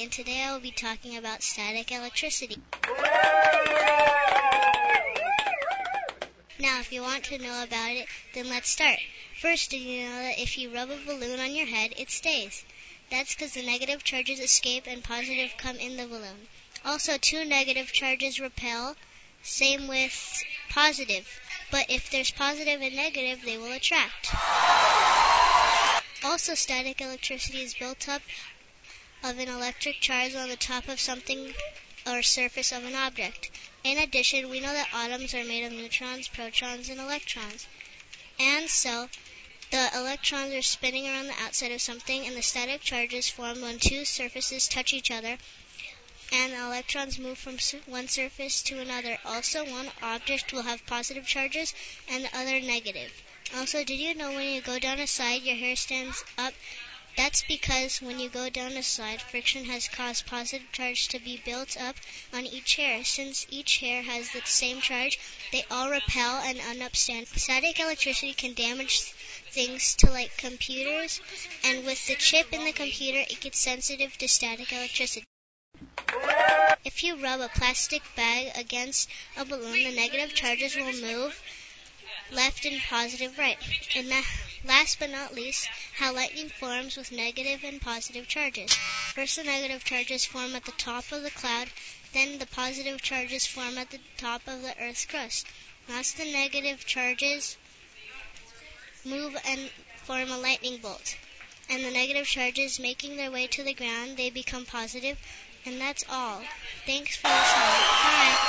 and today I will be talking about static electricity. Now, if you want to know about it, then let's start. First, did you know that if you rub a balloon on your head, it stays? That's because the negative charges escape and positive come in the balloon. Also, two negative charges repel, same with positive. But if there's positive and negative, they will attract. Also, static electricity is built up of an electric charge on the top of something or surface of an object. In addition, we know that atoms are made of neutrons, protons, and electrons. And so, the electrons are spinning around the outside of something, and the static charges formed when two surfaces touch each other, and electrons move from one surface to another. Also, one object will have positive charges and the other negative. Also, did you know when you go down a slide, your hair stands up? That's because when you go down a slide, friction has caused positive charge to be built up on each hair. Since each hair has the same charge, they all repel and unupstand. Static electricity can damage things to like computers, and with the chip in the computer, it gets sensitive to static electricity. If you rub a plastic bag against a balloon, the negative charges will move left and positive right. And last but not least, how lightning forms with negative and positive charges. First, the negative charges form at the top of the cloud, then the positive charges form at the top of the Earth's crust. Last, the negative charges move and form a lightning bolt. And the negative charges making their way to the ground, they become positive, and that's all. Thanks for listening. Bye.